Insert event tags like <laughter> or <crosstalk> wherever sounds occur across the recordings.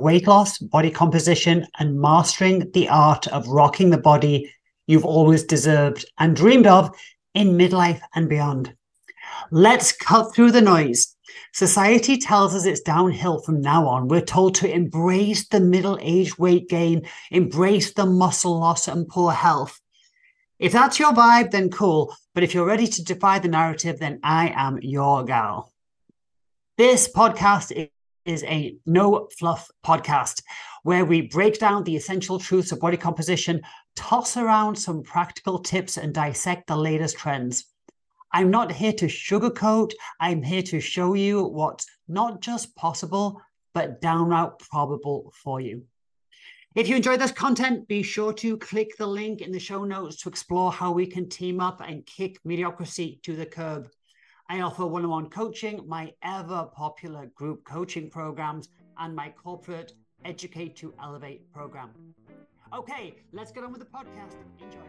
weight loss, body composition, and mastering the art of rocking the body you've always deserved and dreamed of in midlife and beyond. Let's cut through the noise. Society tells us it's downhill from now on. We're told to embrace the middle age weight gain, embrace the muscle loss and poor health. If that's your vibe, then cool. But if you're ready to defy the narrative, then I am your gal. This podcast is a no fluff podcast where we break down the essential truths of body composition, toss around some practical tips, and dissect the latest trends. I'm not here to sugarcoat, I'm here to show you what's not just possible, but downright probable for you. If you enjoy this content, be sure to click the link in the show notes to explore how we can team up and kick mediocrity to the curb. I offer one on one coaching, my ever popular group coaching programs, and my corporate Educate to Elevate program. Okay, let's get on with the podcast. Enjoy.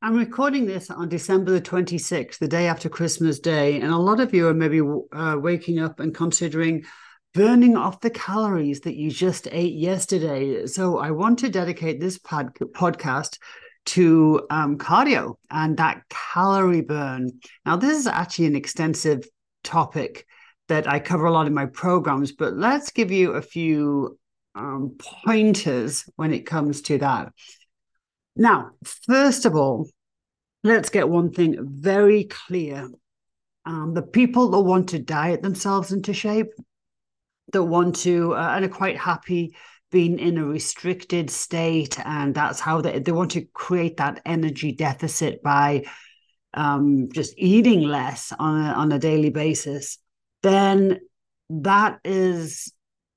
I'm recording this on December the 26th, the day after Christmas Day. And a lot of you are maybe uh, waking up and considering burning off the calories that you just ate yesterday. So I want to dedicate this pod- podcast to um, cardio and that calorie burn. Now, this is actually an extensive topic that I cover a lot in my programs, but let's give you a few um, pointers when it comes to that. Now, first of all, let's get one thing very clear. Um, the people that want to diet themselves into shape, that want to, uh, and are quite happy being in a restricted state, and that's how they, they want to create that energy deficit by um, just eating less on a, on a daily basis, then that is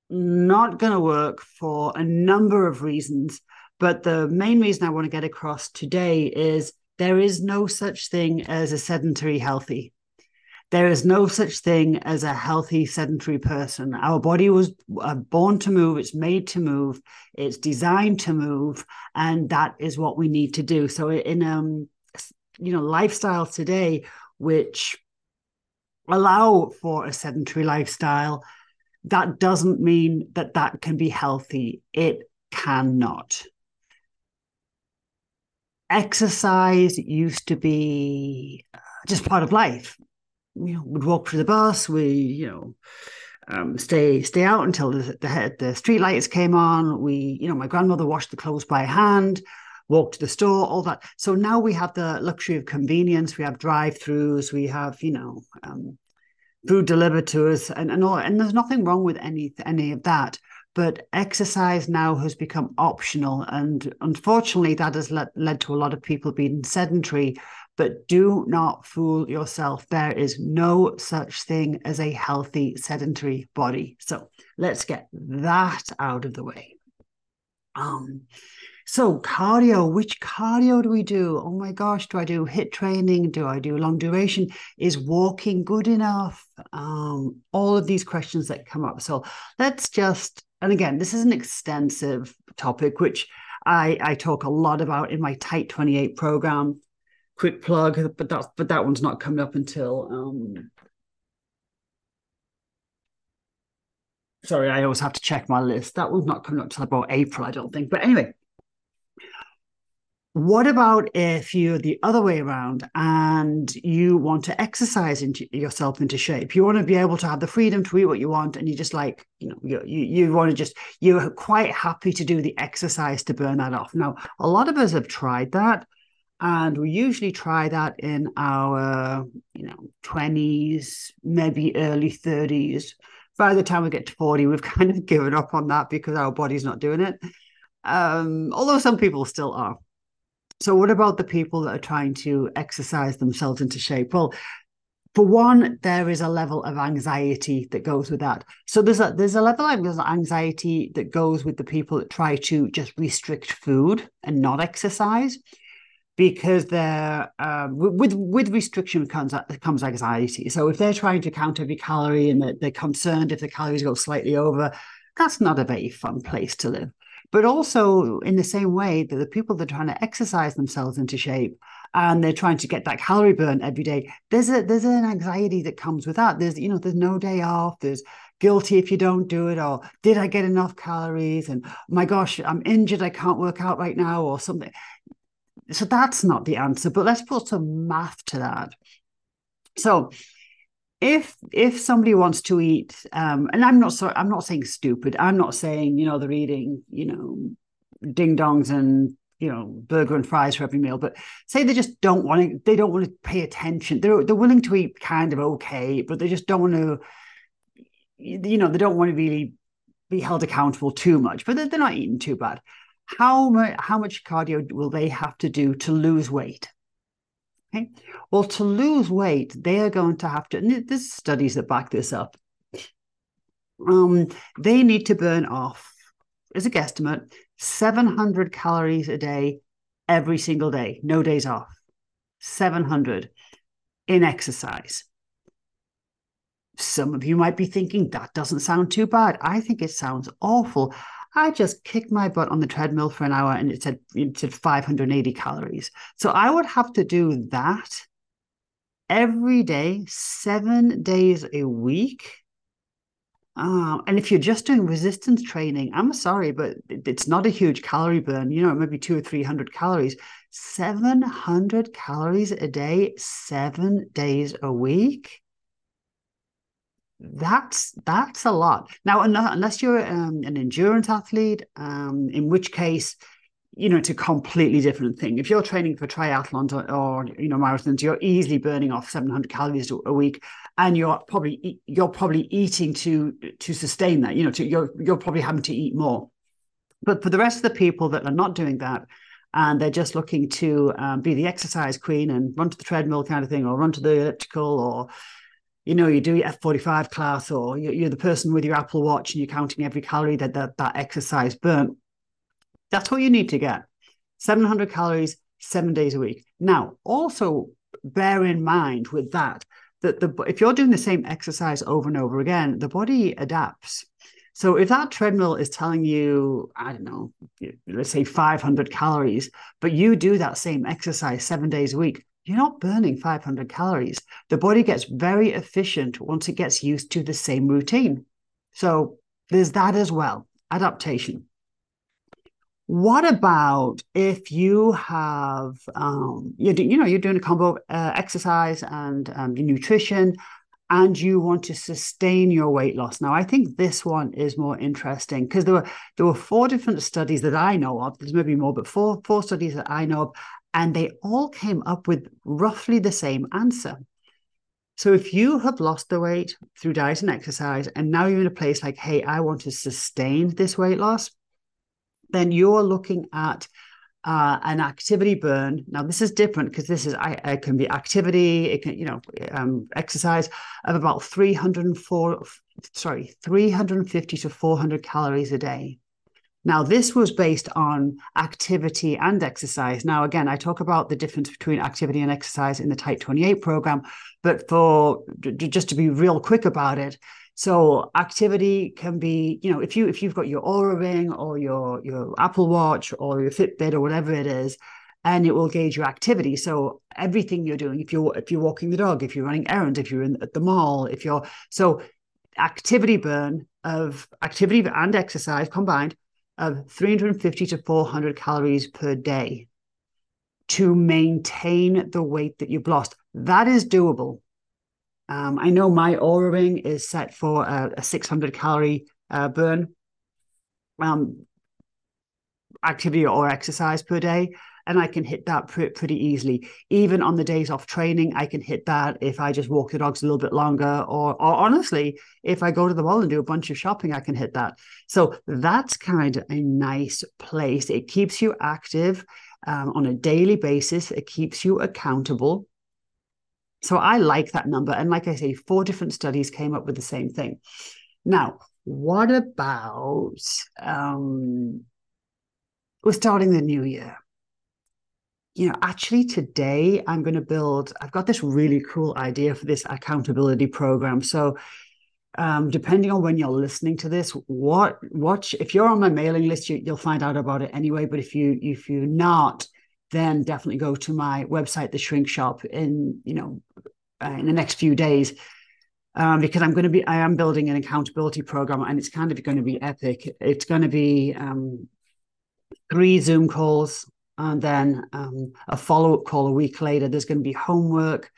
not going to work for a number of reasons. But the main reason I want to get across today is there is no such thing as a sedentary healthy. There is no such thing as a healthy sedentary person. Our body was uh, born to move, it's made to move, it's designed to move, and that is what we need to do. So in um you know lifestyle today which allow for a sedentary lifestyle, that doesn't mean that that can be healthy. It cannot exercise used to be uh, just part of life. You know, we'd walk to the bus. We, you know, um, stay stay out until the, the the street lights came on. We, you know, my grandmother washed the clothes by hand, walked to the store, all that. So now we have the luxury of convenience. We have drive-throughs. We have, you know, um, food delivered to us, and and all. And there's nothing wrong with any any of that but exercise now has become optional. And unfortunately, that has led, led to a lot of people being sedentary. But do not fool yourself. There is no such thing as a healthy sedentary body. So let's get that out of the way. Um, so cardio, which cardio do we do? Oh my gosh, do I do HIIT training? Do I do long duration? Is walking good enough? Um, all of these questions that come up. So let's just and again, this is an extensive topic, which I, I talk a lot about in my Tight 28 program. Quick plug, but that but that one's not coming up until um, sorry, I always have to check my list. That one's not coming up till about April, I don't think. But anyway, what about if you're the other way around and you want to exercise into yourself into shape? You want to be able to have the freedom to eat what you want, and you just like you know you, you want to just you're quite happy to do the exercise to burn that off. Now, a lot of us have tried that, and we usually try that in our you know twenties, maybe early thirties. By the time we get to forty, we've <laughs> kind of given up on that because our body's not doing it. Um, although some people still are. So, what about the people that are trying to exercise themselves into shape? Well, for one, there is a level of anxiety that goes with that. So there's a there's a level of anxiety that goes with the people that try to just restrict food and not exercise, because they're um, with with restriction comes comes anxiety. So if they're trying to count every calorie and they're, they're concerned if the calories go slightly over, that's not a very fun place to live. But also in the same way that the people that are trying to exercise themselves into shape and they're trying to get that calorie burn every day there's a there's an anxiety that comes with that. There's you know there's no day off. There's guilty if you don't do it or did i get enough calories and oh my gosh i'm injured. I can't work out right now or something so that's not the answer but let's put some math to that. So if if somebody wants to eat um and i'm not sorry i'm not saying stupid. I'm not saying you know they're eating you know ding dongs and you know burger and fries for every meal but say they just don't want to they don't want to pay attention. They're they're willing to eat kind of okay but they just don't want to you know they don't want to really be held accountable too much but they're, they're not eating too bad how much how much cardio will they have to do to lose weight Okay. Well, to lose weight, they are going to have to, and there's studies that back this up. Um, they need to burn off, as a guesstimate, 700 calories a day every single day, no days off. 700 in exercise. Some of you might be thinking that doesn't sound too bad. I think it sounds awful. I just kicked my butt on the treadmill for an hour and it said it said 580 calories. So I would have to do that every day, seven days a week. Um, and if you're just doing resistance training, I'm sorry, but it's not a huge calorie burn. You know, maybe two or three hundred calories. 700 calories a day, seven days a week that's that's a lot. Now unless you're um, an endurance athlete um, in which case you know it's a completely different thing. If you're training for triathlons or, or, you know marathons you're easily burning off 700 calories a week and you're probably you're probably eating to to sustain that you know to, you're you're probably having to eat more. But for the rest of the people that are not doing that and they're just looking to um, be the exercise queen and run to the treadmill kind of thing or run to the elliptical or you know, you do your F45 class or you're the person with your Apple Watch and you're counting every calorie that that, that exercise burnt. That's what you need to get 700 calories, seven days a week. Now, also bear in mind with that, that the if you're doing the same exercise over and over again, the body adapts. So if that treadmill is telling you, I don't know, let's say 500 calories, but you do that same exercise seven days a week, you're not burning 500 calories. The body gets very efficient once it gets used to the same routine. So there's that as well adaptation. What about if you have, um, you you know, you're doing a combo uh, exercise and um, nutrition, and you want to sustain your weight loss. Now, I think this one is more interesting because there were there were four different studies that I know of. There's maybe more, but four four studies that I know of, and they all came up with roughly the same answer. So if you have lost the weight through diet and exercise, and now you're in a place like, hey, I want to sustain this weight loss, then you're looking at uh, an activity burn. Now this is different because this is I, it can be activity, it can you know um, exercise of about 304 sorry 350 to 400 calories a day. Now, this was based on activity and exercise. Now, again, I talk about the difference between activity and exercise in the Tight 28 program, but for just to be real quick about it, so activity can be, you know, if you if you've got your Oura ring or your your Apple Watch or your Fitbit or whatever it is, and it will gauge your activity. So everything you're doing, if you're if you're walking the dog, if you're running errands, if you're in, at the mall, if you're so activity burn of activity and exercise combined of 350 to 400 calories per day to maintain the weight that you've lost. That is doable. Um, I know my Oura ring is set for a, a 600 calorie uh, burn um, activity or exercise per day and I can hit that pr- pretty easily. Even on the days off training, I can hit that if I just walk the dogs a little bit longer, or, or honestly, if I go to the mall and do a bunch of shopping, I can hit that. So that's kind of a nice place. It keeps you active um, on a daily basis. It keeps you accountable. So I like that number. And like I say, four different studies came up with the same thing. Now, what about um, we're starting the new year? You know, actually today I'm going to build, I've got this really cool idea for this accountability program. So um, depending on when you're listening to this, what watch if you're on my mailing list, you, will find out about it anyway. But if you if you're not, then definitely go to my website, the Shrink Shop, in you know uh, in the next few days. Um, because I'm going to be, I am building an accountability program, and it's kind of going to be epic. It's going to be um, three Zoom calls, and then um, a follow up call a week later. There's going to be homework.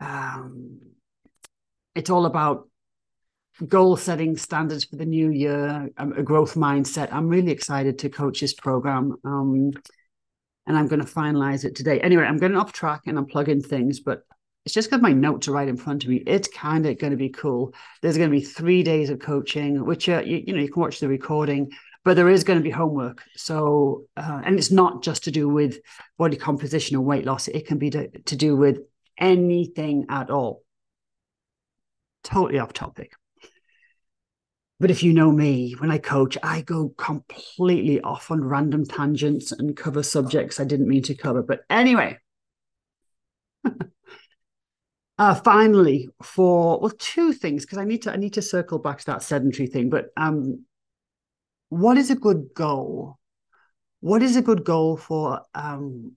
Um, it's all about goal setting standards for the new year, um, a growth mindset. I'm really excited to coach this program. Um, and I'm going to finalize it today. Anyway, I'm getting off track and I'm plugging things, but it's just got my notes right in front of me. It's kind of going to be cool. There's going to be three days of coaching, which uh, you, you know you can watch the recording, but there is going to be homework. So, uh, and it's not just to do with body composition or weight loss. It can be to, to do with anything at all. Totally off topic. But if you know me, when I coach, I go completely off on random tangents and cover subjects I didn't mean to cover. But anyway, <laughs> uh, finally, for well, two things because I need to I need to circle back to that sedentary thing. But um, what is a good goal? What is a good goal for um,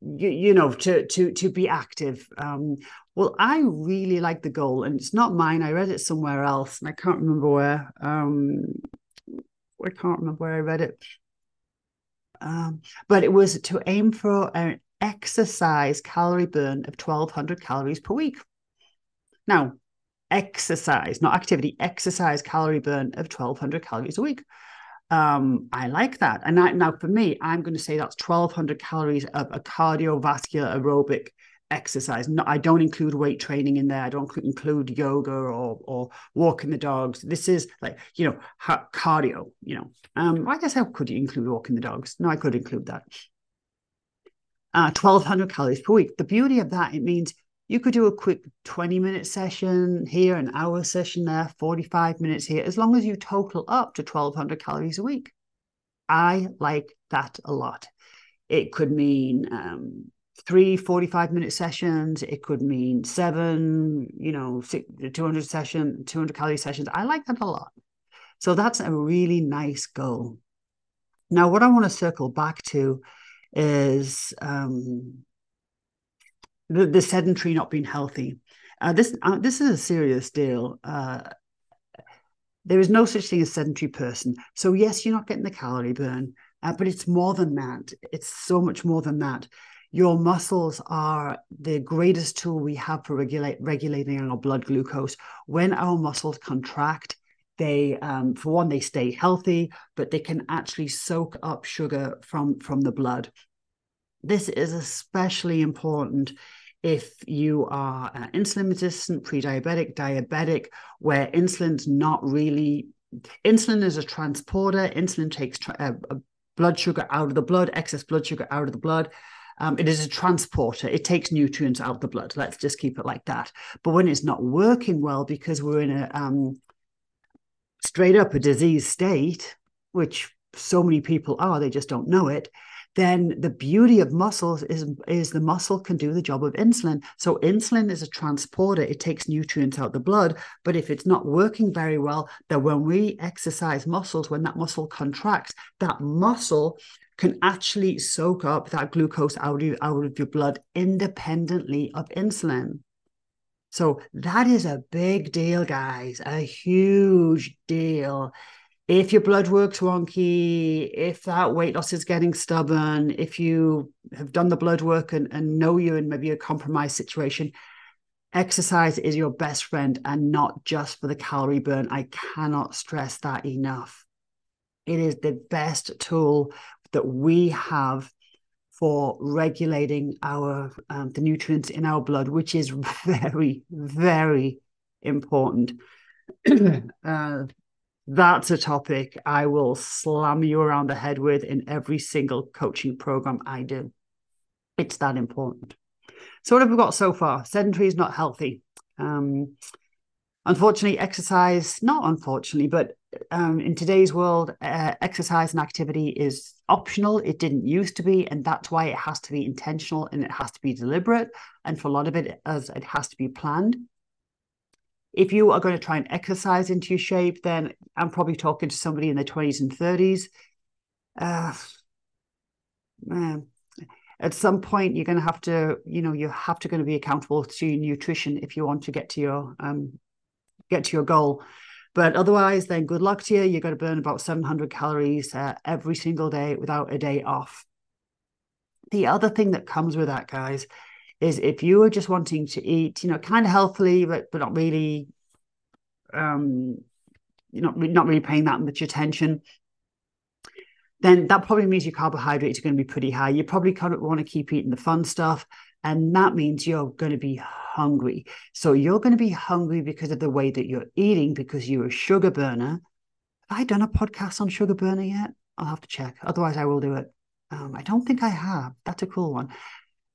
you, you know to to to be active? Um, well, I really like the goal, and it's not mine. I read it somewhere else, and I can't remember where. Um, I can't remember where I read it. Um, but it was to aim for an exercise calorie burn of 1200 calories per week. Now, exercise, not activity, exercise calorie burn of 1200 calories a week. Um, I like that. And I, now for me, I'm going to say that's 1200 calories of a cardiovascular aerobic exercise. No, I don't include weight training in there. I don't include yoga or or walking the dogs. This is like you know ha- cardio. You know, um, I guess I could include walking the dogs. No, I could include that. Uh, 1200 calories per week. The beauty of that, it means you could do a quick 20 minute session here, an hour session there, 45 minutes here, as long as you total up to 1200 calories a week. I like that a lot. It could mean um, three 45 minute sessions it could mean seven you know 200 session 200 calorie sessions i like that a lot so that's a really nice goal now what i want to circle back to is um, the, the sedentary not being healthy. Uh, this uh, this is a serious deal. Uh, there is no such thing as sedentary person. So yes you're not getting the calorie burn uh, but it's more than that. It's so much more than that. Your muscles are the greatest tool we have for regulate, regulating our blood glucose. When our muscles contract, they, um, for one, they stay healthy, but they can actually soak up sugar from, from the blood. This is especially important if you are uh, insulin resistant, pre diabetic, diabetic, where insulin's not really, insulin is a transporter. Insulin takes tra- uh, blood sugar out of the blood, excess blood sugar out of the blood. Um, it is a transporter. It takes nutrients out of the blood. Let's just keep it like that. But when it's not working well because we're in a um, straight up a disease state, which so many people are, they just don't know it. Then the beauty of muscles is is the muscle can do the job of insulin. So insulin is a transporter; it takes nutrients out the blood. But if it's not working very well, then when we exercise muscles, when that muscle contracts, that muscle can actually soak up that glucose out of, out of your blood independently of insulin. So that is a big deal, guys, a huge deal. If your blood work's wonky, if that weight loss is getting stubborn, if you have done the blood work and, and know you're in maybe a compromised situation, exercise is your best friend and not just for the calorie burn. I cannot stress that enough. It is the best tool that we have for regulating our um, the nutrients in our blood, which is <laughs> very, very important. <clears throat> uh, that's a topic I will slam you around the head with in every single coaching program I do. It's that important. So, what have we got so far? Sedentary is not healthy. Um, unfortunately, exercise, not unfortunately, but um, in today's world, uh, exercise and activity is optional. It didn't used to be, and that's why it has to be intentional and it has to be deliberate. And for a lot of it, as it has to be planned. If you are going to try and exercise into your shape, then I'm probably talking to somebody in their 20s and 30s. Uh, man, at some point you're going to have to you know you have to going to be accountable to your nutrition if you want to get to your um get to your goal. But otherwise then good luck to you. You're going to burn about 700 calories uh, every single day without a day off. The other thing that comes with that guys is if you are just wanting to eat you know kind of healthily but but not really um you're not, not really paying that much attention then that probably means your carbohydrates are going to be pretty high. You probably kind of want to keep eating the fun stuff. And that means you're going to be hungry. So you're going to be hungry because of the way that you're eating, because you're a sugar burner. Have I done a podcast on sugar burner yet? I'll have to check. Otherwise, I will do it. Um, I don't think I have. That's a cool one.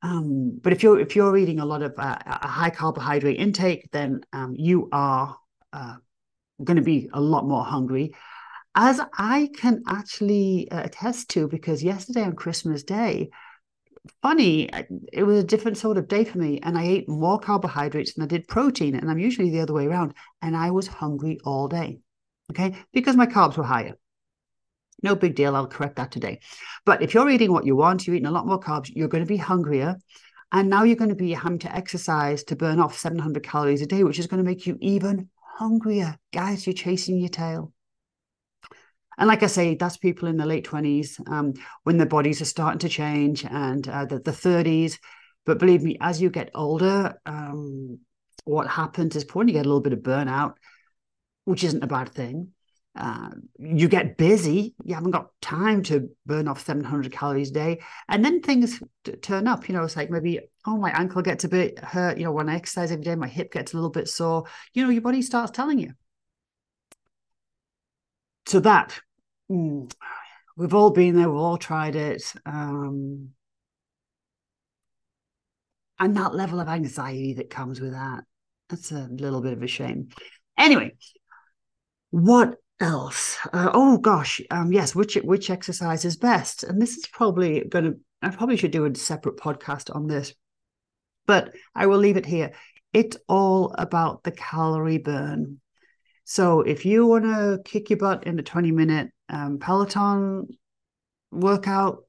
Um, but if you're if you're eating a lot of uh, a high carbohydrate intake, then um, you are uh, going to be a lot more hungry as I can actually uh, attest to, because yesterday on Christmas Day, funny, uh, it was a different sort of day for me. And I ate more carbohydrates than I did protein. And I'm usually the other way around. And I was hungry all day. Okay. Because my carbs were higher. No big deal. I'll correct that today. But if you're eating what you want, you're eating a lot more carbs, you're going to be hungrier. And now you're going to be having to exercise to burn off 700 calories a day, which is going to make you even hungrier. Guys, you're chasing your tail. And like I say, that's people in the late 20s um, when their bodies are starting to change and uh, the, the 30s. But believe me, as you get older, um, what happens is probably you get a little bit of burnout, which isn't a bad thing. Uh, you get busy, you haven't got time to burn off 700 calories a day. And then things t- turn up, you know, it's like maybe, oh, my ankle gets a bit hurt. You know, when I exercise every day, my hip gets a little bit sore. You know, your body starts telling you. So that mm, we've all been there, we've all tried it. Um, and that level of anxiety that comes with that, that's a little bit of a shame. Anyway, what else? Uh, oh gosh, um, yes, which which exercise is best? And this is probably going to. I probably should do a separate podcast on this, but I will leave it here. It's all about the calorie burn. So if you want to kick your butt in a 20 minute um, Peloton workout,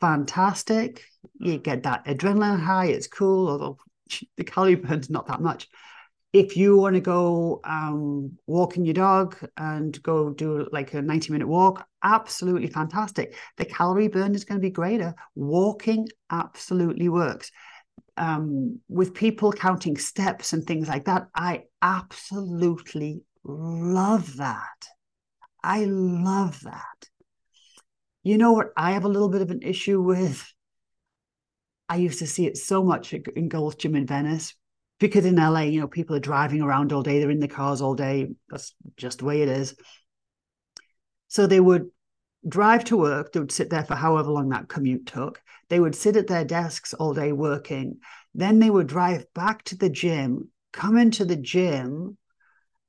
fantastic. You get that adrenaline high, it's cool, although <laughs> the calorie burn's not that much. If you want to go um, walking your dog and go do like a 90 minute walk, absolutely fantastic. The calorie burn is going to be greater. Walking absolutely works. Um, with people counting steps and things like that, I absolutely love that. I love that. You know what? I have a little bit of an issue with. I used to see it so much in Gold's Gym in Venice because in LA, you know, people are driving around all day, they're in the cars all day. That's just the way it is. So they would drive to work, they would sit there for however long that commute took. They would sit at their desks all day working. Then they would drive back to the gym, come into the gym,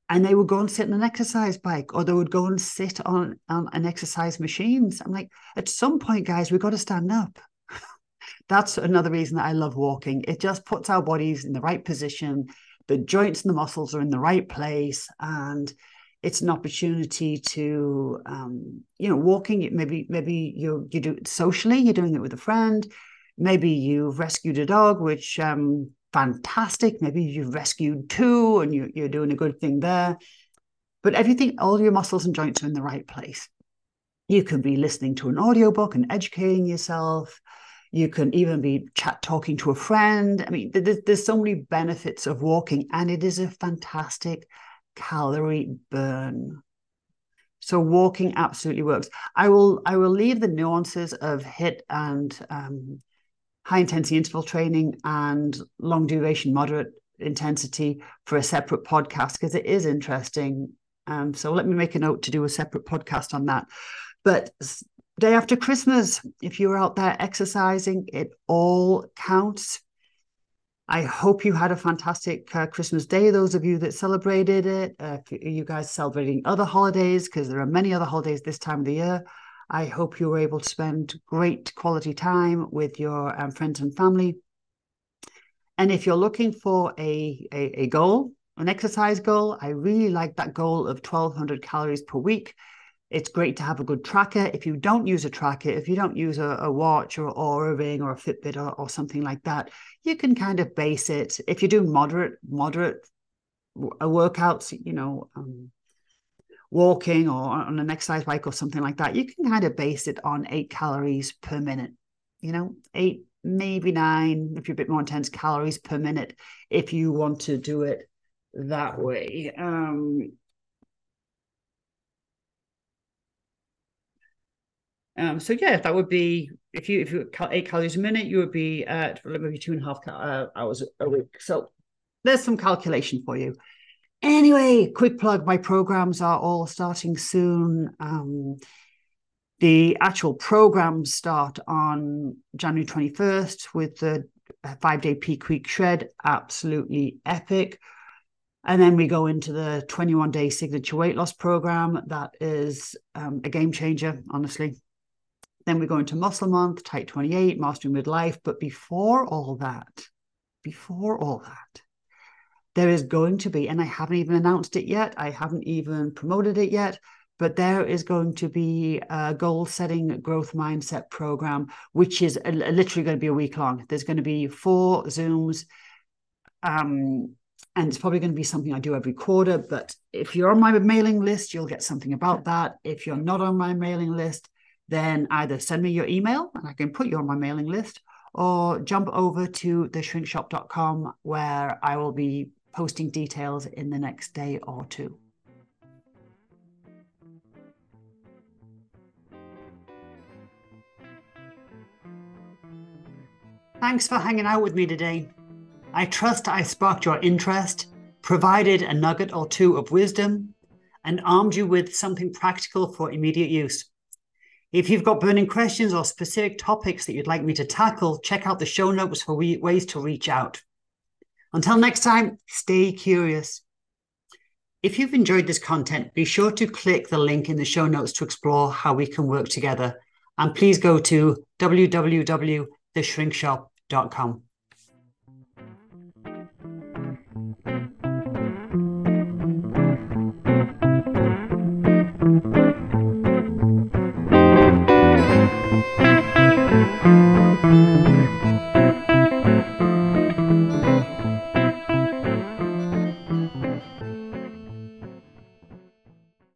and they would go and sit on an exercise bike or they would go and sit on, on an exercise machines. I'm like, at some point, guys, we've got to stand up. That's another reason that I love walking. It just puts our bodies in the right position. The joints and the muscles are in the right place. And it's an opportunity to, um, you know, walking. Maybe, maybe you you do it socially. You're doing it with a friend. Maybe you've rescued a dog, which um, fantastic. Maybe you've rescued two and you, you're doing a good thing there. But everything, all your muscles and joints are in the right place. You can be listening to an audiobook and educating yourself. You can even be chat talking to a friend. I mean, there's, so many benefits of walking, and it is a fantastic calorie burn. So walking absolutely works. I will I will leave the nuances of HIIT and um, high intensity interval training and long duration moderate intensity for a separate podcast because it is interesting. Um, so let me make a note to do a separate podcast on that. But day after Christmas, if you're out there exercising, it all counts. I hope you had a fantastic uh, Christmas day. Those of you that celebrated it, uh, you guys celebrating other holidays, because there are many other holidays this time of the year. I hope you were able to spend great quality time with your um, friends and family. And if you're looking for a, a, a goal, an exercise goal, I really like that goal of 1200 calories per week it's great to have a good tracker. If you don't use a tracker, if you don't use a, a watch or, or a ring or a Fitbit or, or something like that, you can kind of base it. If you do moderate, moderate workouts, you know, um, walking or on an exercise bike or something like that, you can kind of base it on eight calories per minute. You know, eight, maybe nine, if you're a bit more intense, calories per minute if you want to do it that way. Um, Um, so yeah, that would be if you if you eight calories a minute, you would be at maybe two and a half uh, hours a week. So there's some calculation for you. Anyway, quick plug: my programs are all starting soon. Um, the actual programs start on January 21st with the five day peak week shred, absolutely epic. And then we go into the 21 day signature weight loss program. That is um, a game changer, honestly. Then we go into Muscle Month, Tight 28, Mastering Midlife. But before all that, before all that, there is going to be, and I haven't even announced it yet, I haven't even promoted it yet, but there is going to be a goal setting growth mindset program, which is literally going to be a week long. There's going to be four Zooms. Um, and it's probably going to be something I do every quarter. But if you're on my mailing list, you'll get something about that. If you're not on my mailing list, then either send me your email and I can put you on my mailing list or jump over to theshrinkshop.com where I will be posting details in the next day or two. Thanks for hanging out with me today. I trust I sparked your interest, provided a nugget or two of wisdom, and armed you with something practical for immediate use. If you've got burning questions or specific topics that you'd like me to tackle, check out the show notes for ways to reach out. Until next time, stay curious. If you've enjoyed this content, be sure to click the link in the show notes to explore how we can work together. And please go to www.theshrinkshop.com.